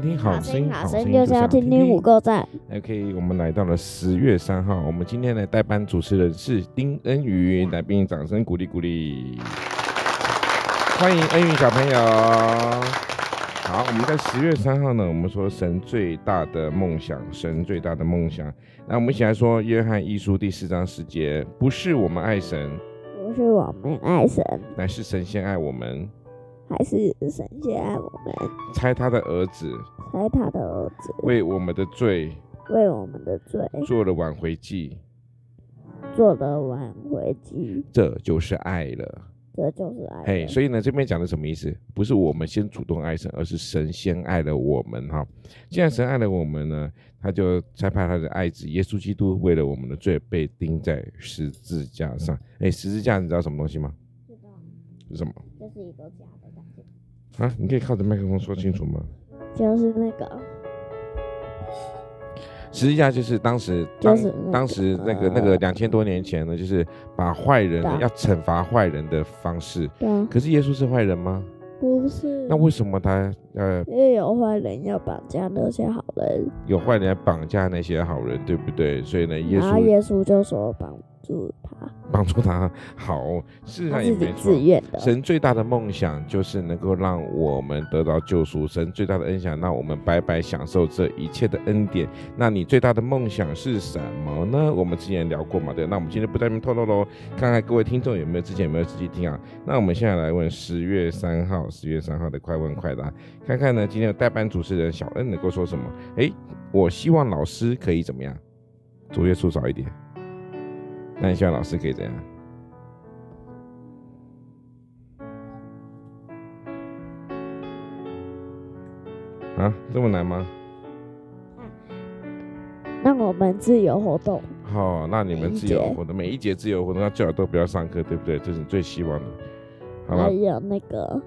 听听好声音，好声音就是要听听五个赞。OK，我们来到了十月三号，我们今天的代班主持人是丁恩宇，来宾掌声鼓励鼓励，欢迎恩宇小朋友。好，我们在十月三号呢，我们说神最大的梦想，神最大的梦想。那我们一起来说约翰一书第四章十节，不是我们爱神，不是我们爱神，乃是神先爱我们。还是神先爱我们，猜他的儿子，猜他的儿子为我们的罪，为我们的罪做了挽回祭，做了挽回祭，这就是爱了，这就是爱。嘿，所以呢，这边讲的什么意思？不是我们先主动爱神，而是神先爱了我们哈。既然神爱了我们呢，他就差派他的爱子耶稣基督，为了我们的罪被钉在十字架上。哎，十字架你知道什么东西吗？是什么？这是一个假的。啊，你可以靠着麦克风说清楚吗？就是那个，实际上就是当时，就是、当，当时那个那个两千多年前呢，就是把坏人要惩罚坏人的方式。对啊。可是耶稣是坏人吗？不是。那为什么他呃？因为有坏人要绑架那些好人。有坏人要绑架那些好人，对不对？所以呢，耶稣。然后耶稣就说帮助他。帮助他好，事实上也没错。神最大的梦想就是能够让我们得到救赎。神最大的恩想让我们白白享受这一切的恩典。那你最大的梦想是什么呢？我们之前聊过嘛，对。那我们今天不在这边透露喽，看看各位听众有没有之前有没有仔细听啊？那我们现在来问十月三号，十月三号的快问快答，看看呢，今天的代班主持人小恩能够说什么？诶，我希望老师可以怎么样？作业数少一点。那你希望老师可以怎样？啊，这么难吗？让我们自由活动。好，那你们自由活动，每一节自由活动，那最好都不要上课，对不对？这是你最希望的。好了。还有那个，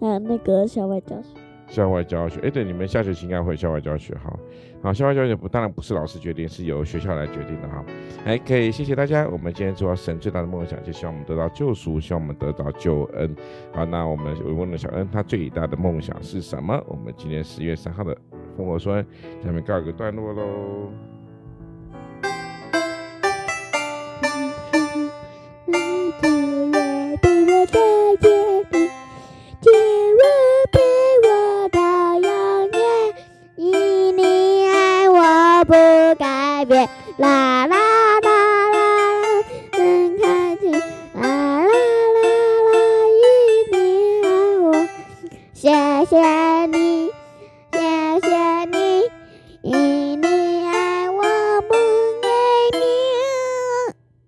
还有那个校外教学。校外教学，哎，对，你们下学期应该会校外教学，好，好，校外教学不，当然不是老师决定，是由学校来决定的，哈，哎，可以，谢谢大家，我们今天做到神最大的梦想，就希望我们得到救赎，希望我们得到救恩，好，那我们我问了小恩，他最大的梦想是什么？我们今天十月三号的烽火说，下面告一个段落喽。不改变，啦啦啦啦啦，能看清，啦啦啦啦，一定爱我谢谢。